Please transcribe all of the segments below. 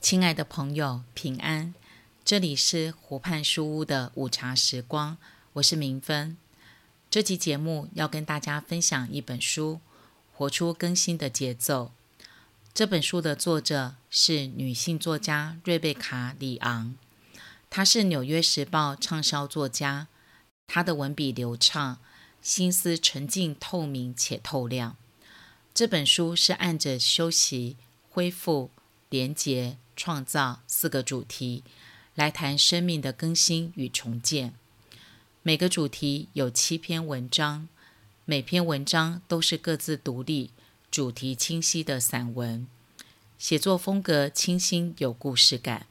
亲爱的朋友，平安！这里是湖畔书屋的午茶时光，我是明芬。这期节目要跟大家分享一本书《活出更新的节奏》。这本书的作者是女性作家瑞贝卡·里昂，她是《纽约时报》畅销作家。她的文笔流畅，心思沉静、透明且透亮。这本书是按着休息、恢复、连结。创造四个主题来谈生命的更新与重建。每个主题有七篇文章，每篇文章都是各自独立、主题清晰的散文，写作风格清新有故事感。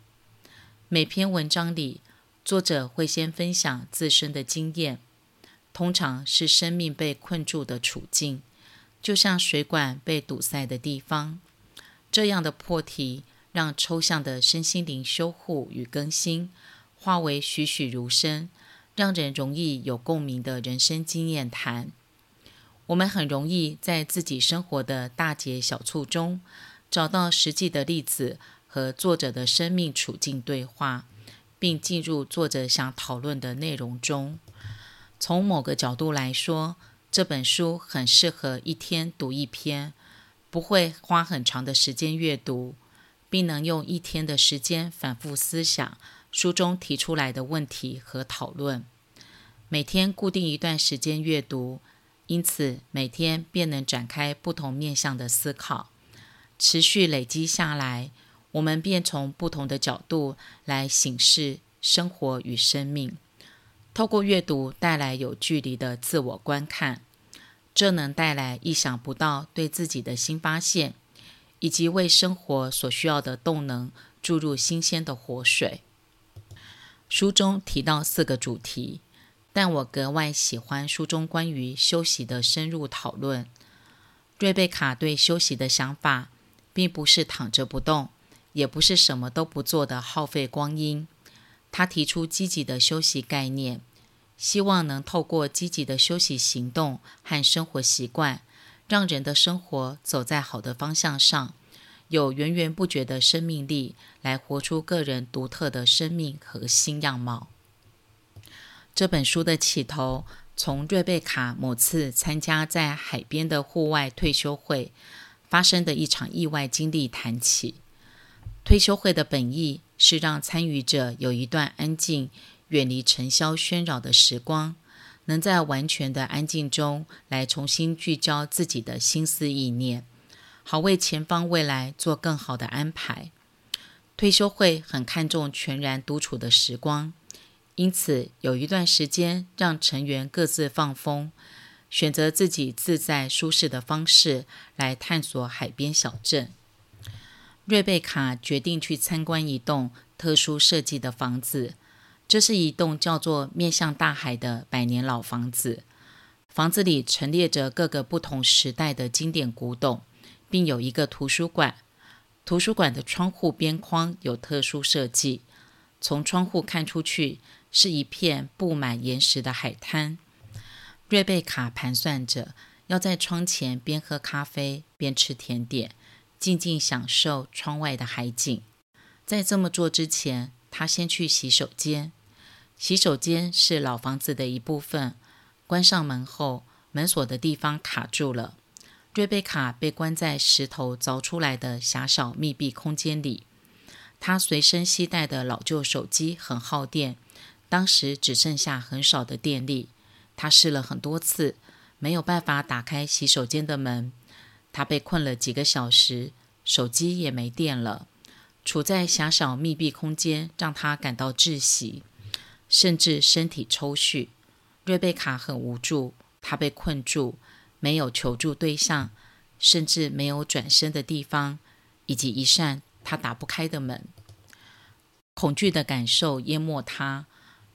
每篇文章里，作者会先分享自身的经验，通常是生命被困住的处境，就像水管被堵塞的地方，这样的破题。让抽象的身心灵修护与更新化为栩栩如生，让人容易有共鸣的人生经验谈。我们很容易在自己生活的大节小处中找到实际的例子和作者的生命处境对话，并进入作者想讨论的内容中。从某个角度来说，这本书很适合一天读一篇，不会花很长的时间阅读。并能用一天的时间反复思想书中提出来的问题和讨论。每天固定一段时间阅读，因此每天便能展开不同面向的思考。持续累积下来，我们便从不同的角度来省视生活与生命。透过阅读带来有距离的自我观看，这能带来意想不到对自己的新发现。以及为生活所需要的动能注入新鲜的活水。书中提到四个主题，但我格外喜欢书中关于休息的深入讨论。瑞贝卡对休息的想法，并不是躺着不动，也不是什么都不做的耗费光阴。他提出积极的休息概念，希望能透过积极的休息行动和生活习惯。让人的生活走在好的方向上，有源源不绝的生命力，来活出个人独特的生命和新样貌。这本书的起头从瑞贝卡某次参加在海边的户外退休会发生的一场意外经历谈起。退休会的本意是让参与者有一段安静、远离尘嚣喧扰的时光。能在完全的安静中来重新聚焦自己的心思意念，好为前方未来做更好的安排。退休会很看重全然独处的时光，因此有一段时间让成员各自放风，选择自己自在舒适的方式来探索海边小镇。瑞贝卡决定去参观一栋特殊设计的房子。这是一栋叫做“面向大海”的百年老房子，房子里陈列着各个不同时代的经典古董，并有一个图书馆。图书馆的窗户边框有特殊设计，从窗户看出去是一片布满岩石的海滩。瑞贝卡盘算着要在窗前边喝咖啡边吃甜点，静静享受窗外的海景。在这么做之前，他先去洗手间。洗手间是老房子的一部分。关上门后，门锁的地方卡住了。瑞贝卡被关在石头凿出来的狭小密闭空间里。她随身携带的老旧手机很耗电，当时只剩下很少的电力。她试了很多次，没有办法打开洗手间的门。她被困了几个小时，手机也没电了。处在狭小密闭空间，让她感到窒息。甚至身体抽搐，瑞贝卡很无助，她被困住，没有求助对象，甚至没有转身的地方，以及一扇她打不开的门。恐惧的感受淹没她，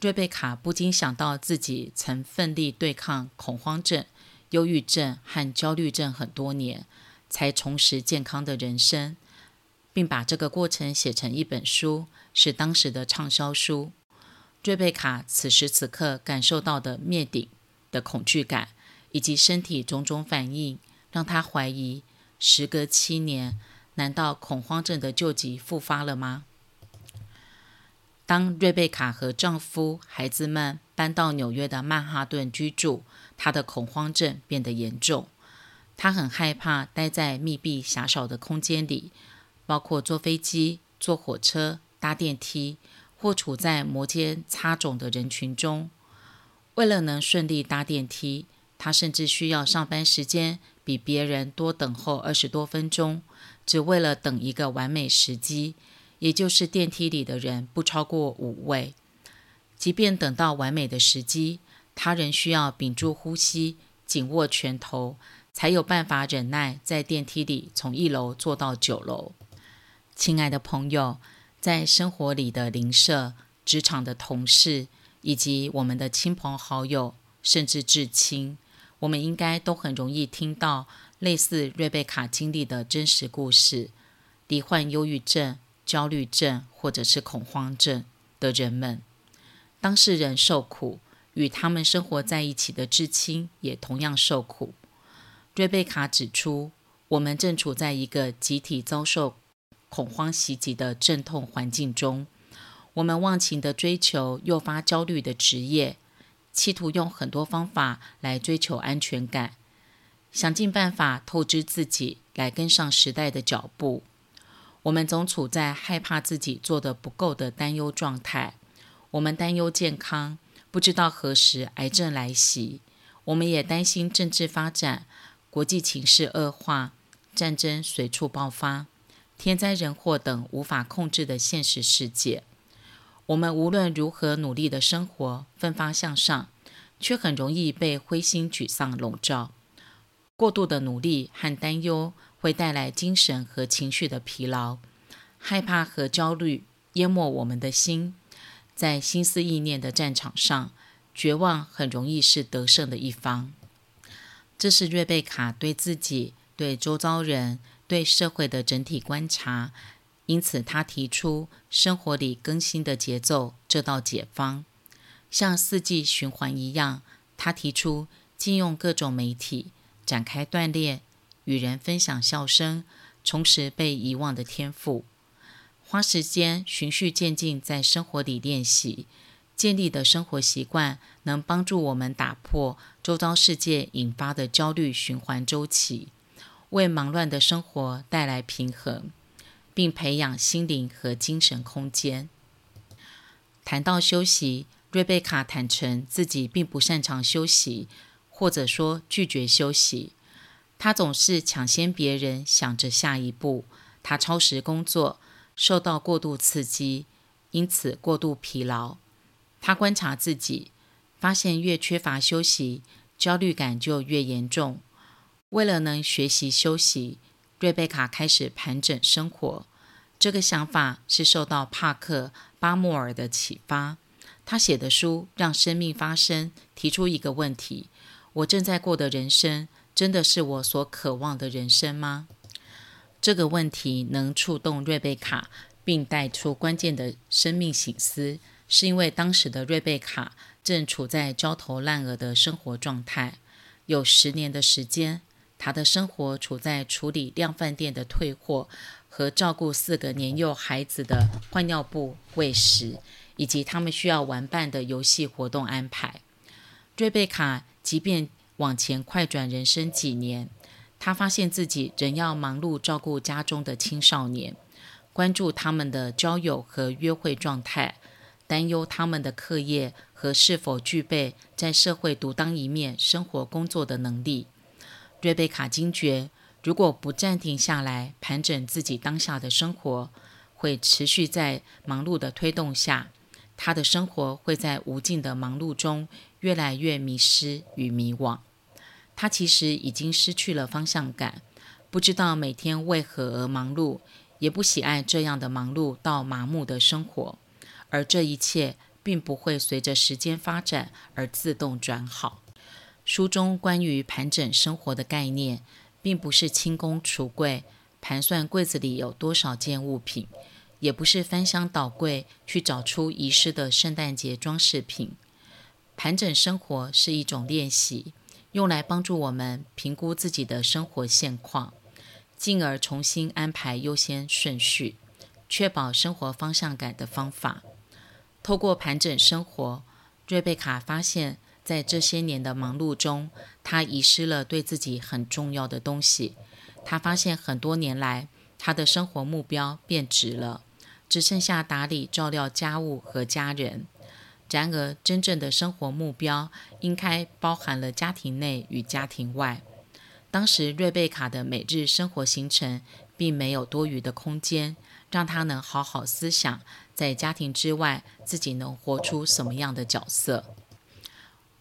瑞贝卡不禁想到自己曾奋力对抗恐慌症、忧郁症和焦虑症很多年，才重拾健康的人生，并把这个过程写成一本书，是当时的畅销书。瑞贝卡此时此刻感受到的灭顶的恐惧感，以及身体种种反应，让她怀疑，时隔七年，难道恐慌症的旧疾复发了吗？当瑞贝卡和丈夫、孩子们搬到纽约的曼哈顿居住，她的恐慌症变得严重。她很害怕待在密闭狭小的空间里，包括坐飞机、坐火车、搭电梯，或处在摩肩擦踵的人群中。为了能顺利搭电梯，他甚至需要上班时间比别人多等候二十多分钟，只为了等一个完美时机。也就是电梯里的人不超过五位，即便等到完美的时机，他仍需要屏住呼吸、紧握拳头，才有办法忍耐在电梯里从一楼坐到九楼。亲爱的朋友，在生活里的邻舍、职场的同事，以及我们的亲朋好友，甚至至亲，我们应该都很容易听到类似瑞贝卡经历的真实故事：罹患忧郁症。焦虑症或者是恐慌症的人们，当事人受苦，与他们生活在一起的至亲也同样受苦。瑞贝卡指出，我们正处在一个集体遭受恐慌袭击的阵痛环境中。我们忘情地追求诱发焦虑的职业，企图用很多方法来追求安全感，想尽办法透支自己来跟上时代的脚步。我们总处在害怕自己做得不够的担忧状态。我们担忧健康，不知道何时癌症来袭。我们也担心政治发展、国际情势恶化、战争随处爆发、天灾人祸等无法控制的现实世界。我们无论如何努力的生活，奋发向上，却很容易被灰心沮丧笼罩。过度的努力和担忧，会带来精神和情绪的疲劳，害怕和焦虑淹没我们的心。在心思意念的战场上，绝望很容易是得胜的一方。这是瑞贝卡对自己、对周遭人、对社会的整体观察。因此，他提出生活里更新的节奏这道解方，像四季循环一样。他提出禁用各种媒体展开锻炼。与人分享笑声，重拾被遗忘的天赋，花时间循序渐进在生活里练习，建立的生活习惯能帮助我们打破周遭世界引发的焦虑循环周期，为忙乱的生活带来平衡，并培养心灵和精神空间。谈到休息，瑞贝卡坦诚自己并不擅长休息，或者说拒绝休息。他总是抢先别人，想着下一步。他超时工作，受到过度刺激，因此过度疲劳。他观察自己，发现越缺乏休息，焦虑感就越严重。为了能学习休息，瑞贝卡开始盘整生活。这个想法是受到帕克·巴莫尔的启发。他写的书《让生命发生》提出一个问题：我正在过的人生。真的是我所渴望的人生吗？这个问题能触动瑞贝卡，并带出关键的生命醒思，是因为当时的瑞贝卡正处在焦头烂额的生活状态。有十年的时间，他的生活处在处理量贩店的退货和照顾四个年幼孩子的换尿布、喂食，以及他们需要玩伴的游戏活动安排。瑞贝卡即便往前快转人生几年，他发现自己仍要忙碌照顾家中的青少年，关注他们的交友和约会状态，担忧他们的课业和是否具备在社会独当一面、生活工作的能力。瑞贝卡惊觉，如果不暂停下来盘整自己当下的生活，会持续在忙碌的推动下，他的生活会在无尽的忙碌中。越来越迷失与迷惘，他其实已经失去了方向感，不知道每天为何而忙碌，也不喜爱这样的忙碌到麻木的生活。而这一切并不会随着时间发展而自动转好。书中关于盘整生活的概念，并不是清空橱柜，盘算柜子里有多少件物品，也不是翻箱倒柜去找出遗失的圣诞节装饰品。盘整生活是一种练习，用来帮助我们评估自己的生活现况，进而重新安排优先顺序，确保生活方向感的方法。透过盘整生活，瑞贝卡发现，在这些年的忙碌中，他遗失了对自己很重要的东西。他发现很多年来，他的生活目标变质了，只剩下打理、照料家务和家人。然而，真正的生活目标应该包含了家庭内与家庭外。当时，瑞贝卡的每日生活行程并没有多余的空间，让她能好好思想，在家庭之外，自己能活出什么样的角色。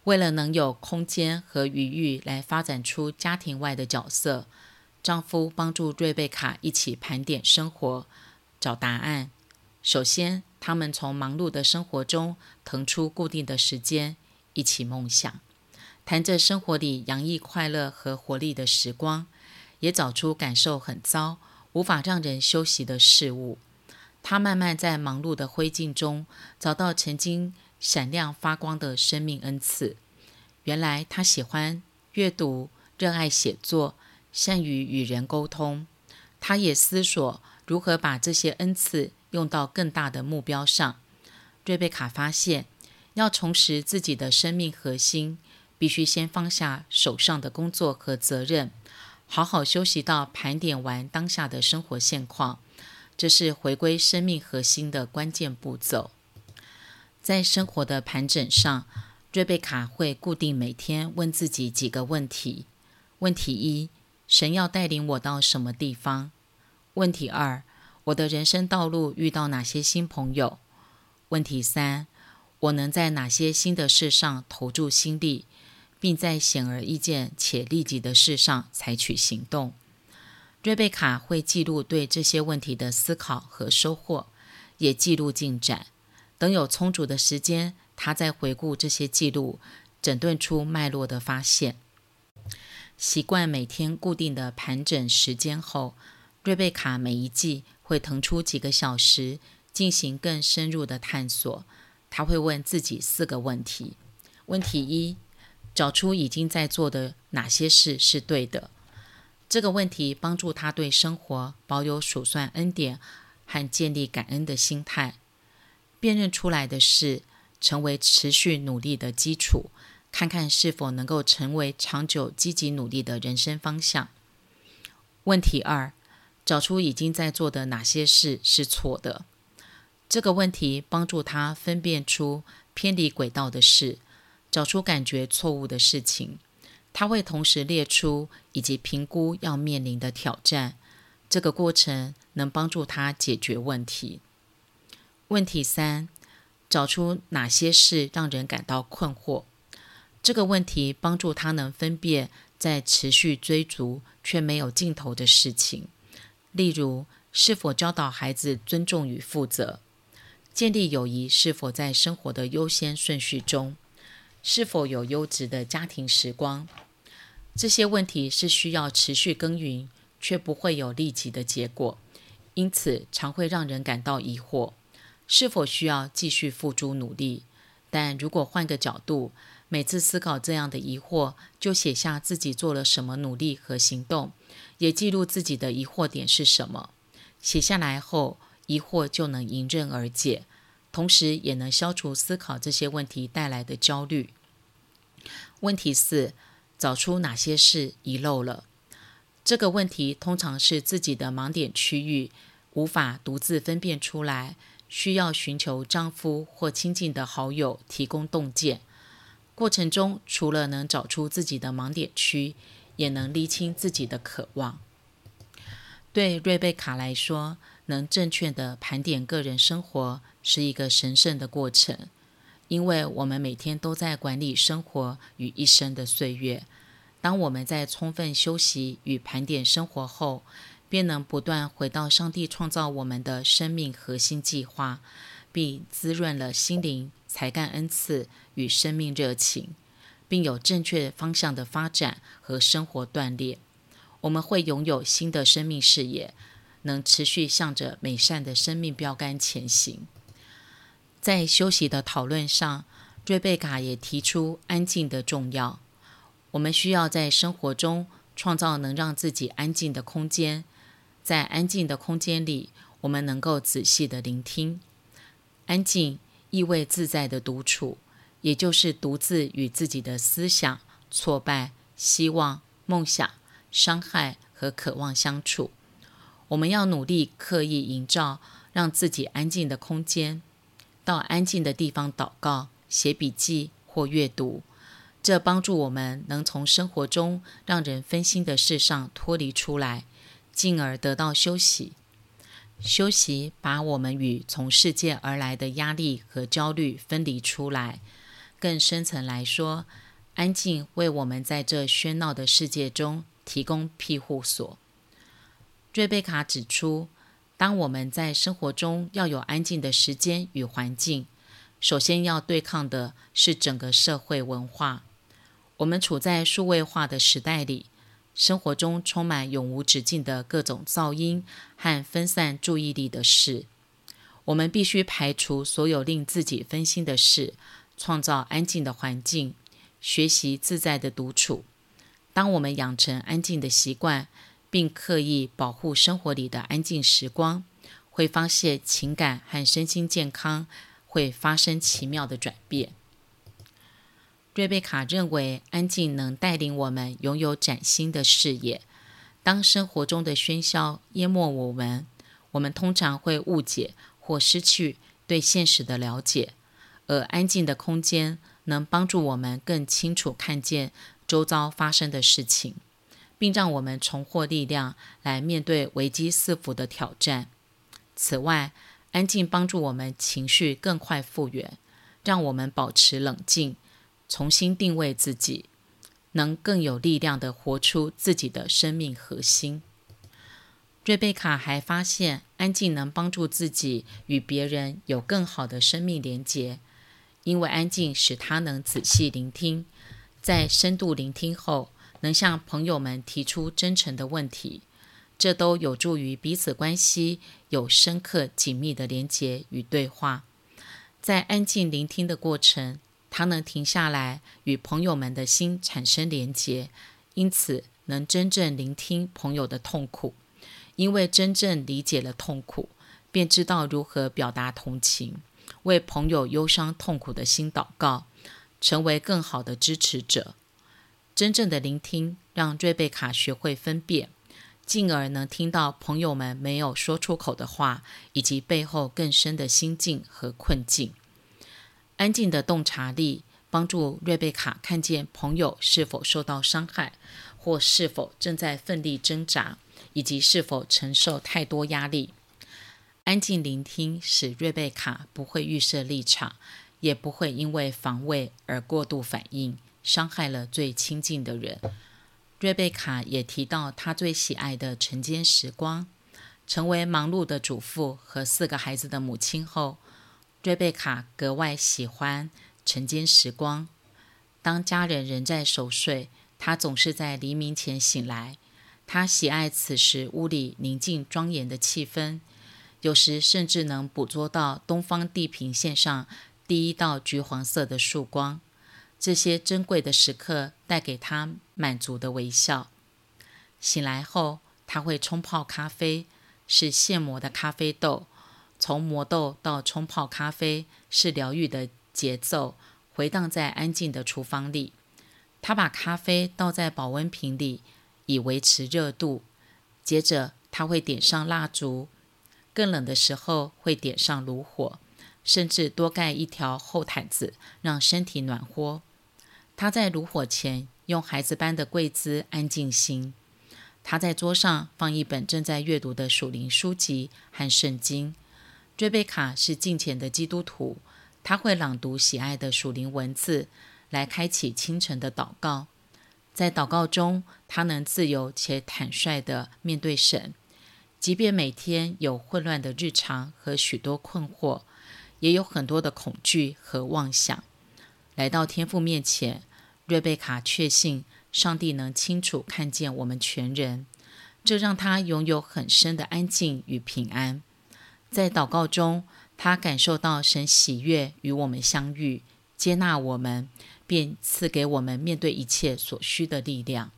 为了能有空间和余裕来发展出家庭外的角色，丈夫帮助瑞贝卡一起盘点生活，找答案。首先，他们从忙碌的生活中腾出固定的时间，一起梦想。谈着生活里洋溢快乐和活力的时光，也找出感受很糟、无法让人休息的事物。他慢慢在忙碌的灰烬中找到曾经闪亮发光的生命恩赐。原来他喜欢阅读、热爱写作、善于与人沟通。他也思索如何把这些恩赐用到更大的目标上。瑞贝卡发现，要重拾自己的生命核心。必须先放下手上的工作和责任，好好休息到盘点完当下的生活现况，这是回归生命核心的关键步骤。在生活的盘整上，瑞贝卡会固定每天问自己几个问题：问题一，神要带领我到什么地方？问题二，我的人生道路遇到哪些新朋友？问题三，我能在哪些新的事上投注心力？并在显而易见且立即的事上采取行动。瑞贝卡会记录对这些问题的思考和收获，也记录进展。等有充足的时间，他再回顾这些记录，整顿出脉络的发现。习惯每天固定的盘整时间后，瑞贝卡每一季会腾出几个小时进行更深入的探索。他会问自己四个问题：问题一。找出已经在做的哪些事是对的，这个问题帮助他对生活保有数算恩典和建立感恩的心态。辨认出来的事成为持续努力的基础，看看是否能够成为长久积极努力的人生方向。问题二，找出已经在做的哪些事是错的，这个问题帮助他分辨出偏离轨道的事。找出感觉错误的事情，他会同时列出以及评估要面临的挑战。这个过程能帮助他解决问题。问题三，找出哪些事让人感到困惑。这个问题帮助他能分辨在持续追逐却没有尽头的事情，例如是否教导孩子尊重与负责，建立友谊是否在生活的优先顺序中。是否有优质的家庭时光？这些问题是需要持续耕耘，却不会有立即的结果，因此常会让人感到疑惑：是否需要继续付诸努力？但如果换个角度，每次思考这样的疑惑，就写下自己做了什么努力和行动，也记录自己的疑惑点是什么。写下来后，疑惑就能迎刃而解。同时也能消除思考这些问题带来的焦虑。问题四：找出哪些事遗漏了？这个问题通常是自己的盲点区域，无法独自分辨出来，需要寻求丈夫或亲近的好友提供洞见。过程中，除了能找出自己的盲点区，也能厘清自己的渴望。对瑞贝卡来说，能正确地盘点个人生活是一个神圣的过程，因为我们每天都在管理生活与一生的岁月。当我们在充分休息与盘点生活后，便能不断回到上帝创造我们的生命核心计划，并滋润了心灵、才干恩赐与生命热情，并有正确方向的发展和生活锻炼。我们会拥有新的生命视野。能持续向着美善的生命标杆前行。在休息的讨论上，瑞贝卡也提出安静的重要。我们需要在生活中创造能让自己安静的空间。在安静的空间里，我们能够仔细地聆听。安静意味自在的独处，也就是独自与自己的思想、挫败、希望、梦想、伤害和渴望相处。我们要努力刻意营造让自己安静的空间，到安静的地方祷告、写笔记或阅读，这帮助我们能从生活中让人分心的事上脱离出来，进而得到休息。休息把我们与从世界而来的压力和焦虑分离出来。更深层来说，安静为我们在这喧闹的世界中提供庇护所。瑞贝卡指出，当我们在生活中要有安静的时间与环境，首先要对抗的是整个社会文化。我们处在数位化的时代里。生活中充满永无止境的各种噪音和分散注意力的事，我们必须排除所有令自己分心的事，创造安静的环境，学习自在的独处。当我们养成安静的习惯，并刻意保护生活里的安静时光，会发现情感和身心健康会发生奇妙的转变。瑞贝卡认为，安静能带领我们拥有崭新的视野。当生活中的喧嚣淹没我们，我们通常会误解或失去对现实的了解。而安静的空间能帮助我们更清楚看见周遭发生的事情，并让我们重获力量来面对危机四伏的挑战。此外，安静帮助我们情绪更快复原，让我们保持冷静。重新定位自己，能更有力量地活出自己的生命核心。瑞贝卡还发现，安静能帮助自己与别人有更好的生命连结，因为安静使他能仔细聆听，在深度聆听后，能向朋友们提出真诚的问题，这都有助于彼此关系有深刻紧密的连结与对话。在安静聆听的过程，他能停下来与朋友们的心产生连结，因此能真正聆听朋友的痛苦。因为真正理解了痛苦，便知道如何表达同情，为朋友忧伤痛苦的心祷告，成为更好的支持者。真正的聆听让瑞贝卡学会分辨，进而能听到朋友们没有说出口的话，以及背后更深的心境和困境。安静的洞察力帮助瑞贝卡看见朋友是否受到伤害，或是否正在奋力挣扎，以及是否承受太多压力。安静聆听使瑞贝卡不会预设立场，也不会因为防卫而过度反应，伤害了最亲近的人。瑞贝卡也提到她最喜爱的晨间时光，成为忙碌的主妇和四个孩子的母亲后。瑞贝卡格外喜欢晨间时光。当家人仍在熟睡，她总是在黎明前醒来。她喜爱此时屋里宁静庄严的气氛，有时甚至能捕捉到东方地平线上第一道橘黄色的曙光。这些珍贵的时刻带给她满足的微笑。醒来后，她会冲泡咖啡，是现磨的咖啡豆。从磨豆到冲泡咖啡是疗愈的节奏，回荡在安静的厨房里。他把咖啡倒在保温瓶里，以维持热度。接着，他会点上蜡烛，更冷的时候会点上炉火，甚至多盖一条厚毯子，让身体暖和。他在炉火前用孩子般的跪姿安静心。他在桌上放一本正在阅读的属灵书籍和圣经。瑞贝卡是敬虔的基督徒，他会朗读喜爱的属灵文字，来开启清晨的祷告。在祷告中，他能自由且坦率地面对神，即便每天有混乱的日常和许多困惑，也有很多的恐惧和妄想。来到天父面前，瑞贝卡确信上帝能清楚看见我们全人，这让他拥有很深的安静与平安。在祷告中，他感受到神喜悦与我们相遇，接纳我们，便赐给我们面对一切所需的力量。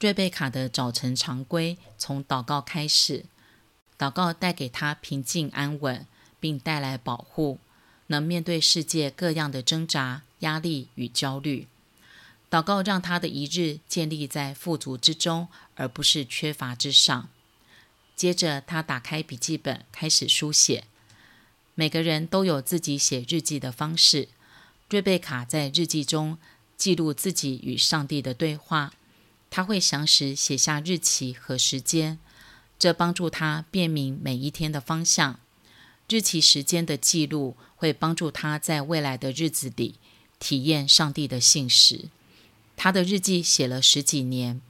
瑞贝卡的早晨常规从祷告开始，祷告带给他平静安稳，并带来保护，能面对世界各样的挣扎、压力与焦虑。祷告让他的一日建立在富足之中，而不是缺乏之上。接着，他打开笔记本，开始书写。每个人都有自己写日记的方式。瑞贝卡在日记中记录自己与上帝的对话，他会详实写下日期和时间，这帮助他辨明每一天的方向。日期时间的记录会帮助他在未来的日子里体验上帝的信实。他的日记写了十几年，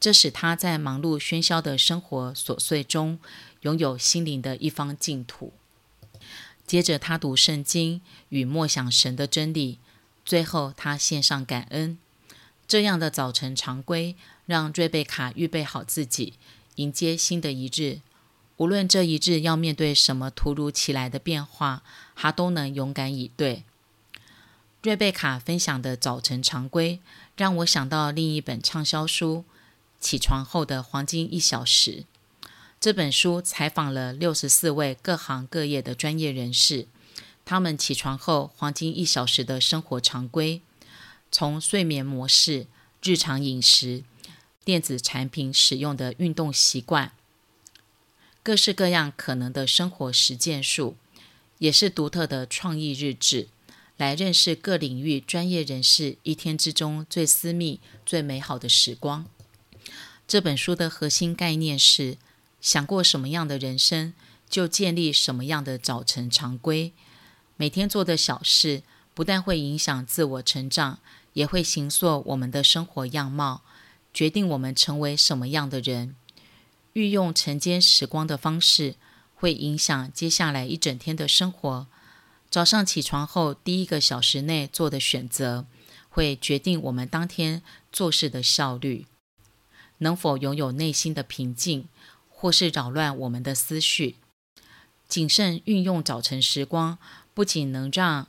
这使他在忙碌喧嚣的生活琐碎中，拥有心灵的一方净土。接着，他读圣经与默想神的真理。最后，他献上感恩。这样的早晨常规，让瑞贝卡预备好自己，迎接新的一日。无论这一日要面对什么突如其来的变化，他都能勇敢以对。瑞贝卡分享的早晨常规，让我想到另一本畅销书《起床后的黄金一小时》。这本书采访了六十四位各行各业的专业人士，他们起床后黄金一小时的生活常规，从睡眠模式、日常饮食、电子产品使用的运动习惯，各式各样可能的生活实践术，也是独特的创意日志。来认识各领域专业人士一天之中最私密、最美好的时光。这本书的核心概念是：想过什么样的人生，就建立什么样的早晨常规。每天做的小事，不但会影响自我成长，也会形塑我们的生活样貌，决定我们成为什么样的人。运用晨间时光的方式，会影响接下来一整天的生活。早上起床后第一个小时内做的选择，会决定我们当天做事的效率，能否拥有内心的平静，或是扰乱我们的思绪。谨慎运用早晨时光，不仅能让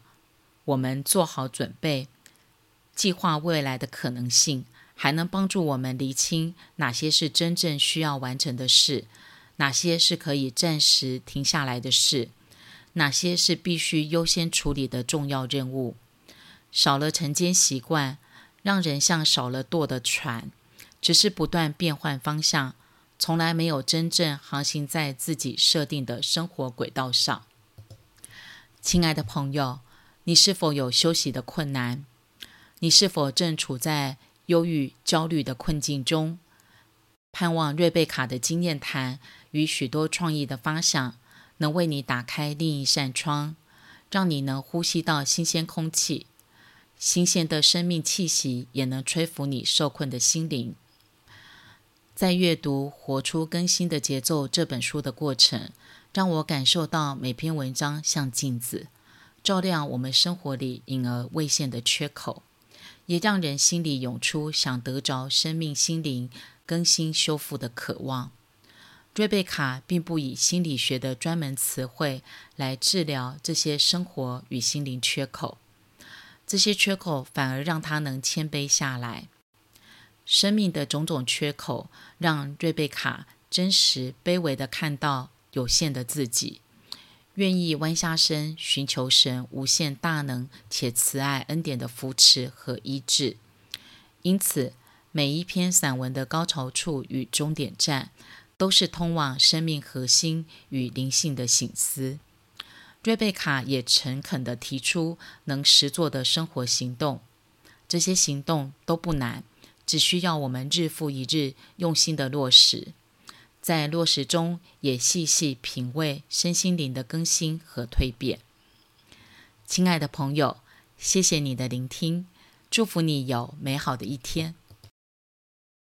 我们做好准备，计划未来的可能性，还能帮助我们厘清哪些是真正需要完成的事，哪些是可以暂时停下来的事。哪些是必须优先处理的重要任务？少了晨间习惯，让人像少了舵的船，只是不断变换方向，从来没有真正航行在自己设定的生活轨道上。亲爱的朋友，你是否有休息的困难？你是否正处在忧郁、焦虑的困境中？盼望瑞贝卡的经验谈与许多创意的发想。能为你打开另一扇窗，让你能呼吸到新鲜空气，新鲜的生命气息也能吹拂你受困的心灵。在阅读《活出更新的节奏》这本书的过程，让我感受到每篇文章像镜子，照亮我们生活里隐而未现的缺口，也让人心里涌出想得着生命心灵更新修复的渴望。瑞贝卡并不以心理学的专门词汇来治疗这些生活与心灵缺口，这些缺口反而让她能谦卑下来。生命的种种缺口，让瑞贝卡真实卑微地看到有限的自己，愿意弯下身寻求神无限大能且慈爱恩典的扶持和医治。因此，每一篇散文的高潮处与终点站，都是通往生命核心与灵性的醒思。瑞贝卡也诚恳地提出能实作的生活行动，这些行动都不难，只需要我们日复一日用心的落实，在落实中也细细品味身心灵的更新和蜕变。亲爱的朋友，谢谢你的聆听，祝福你有美好的一天。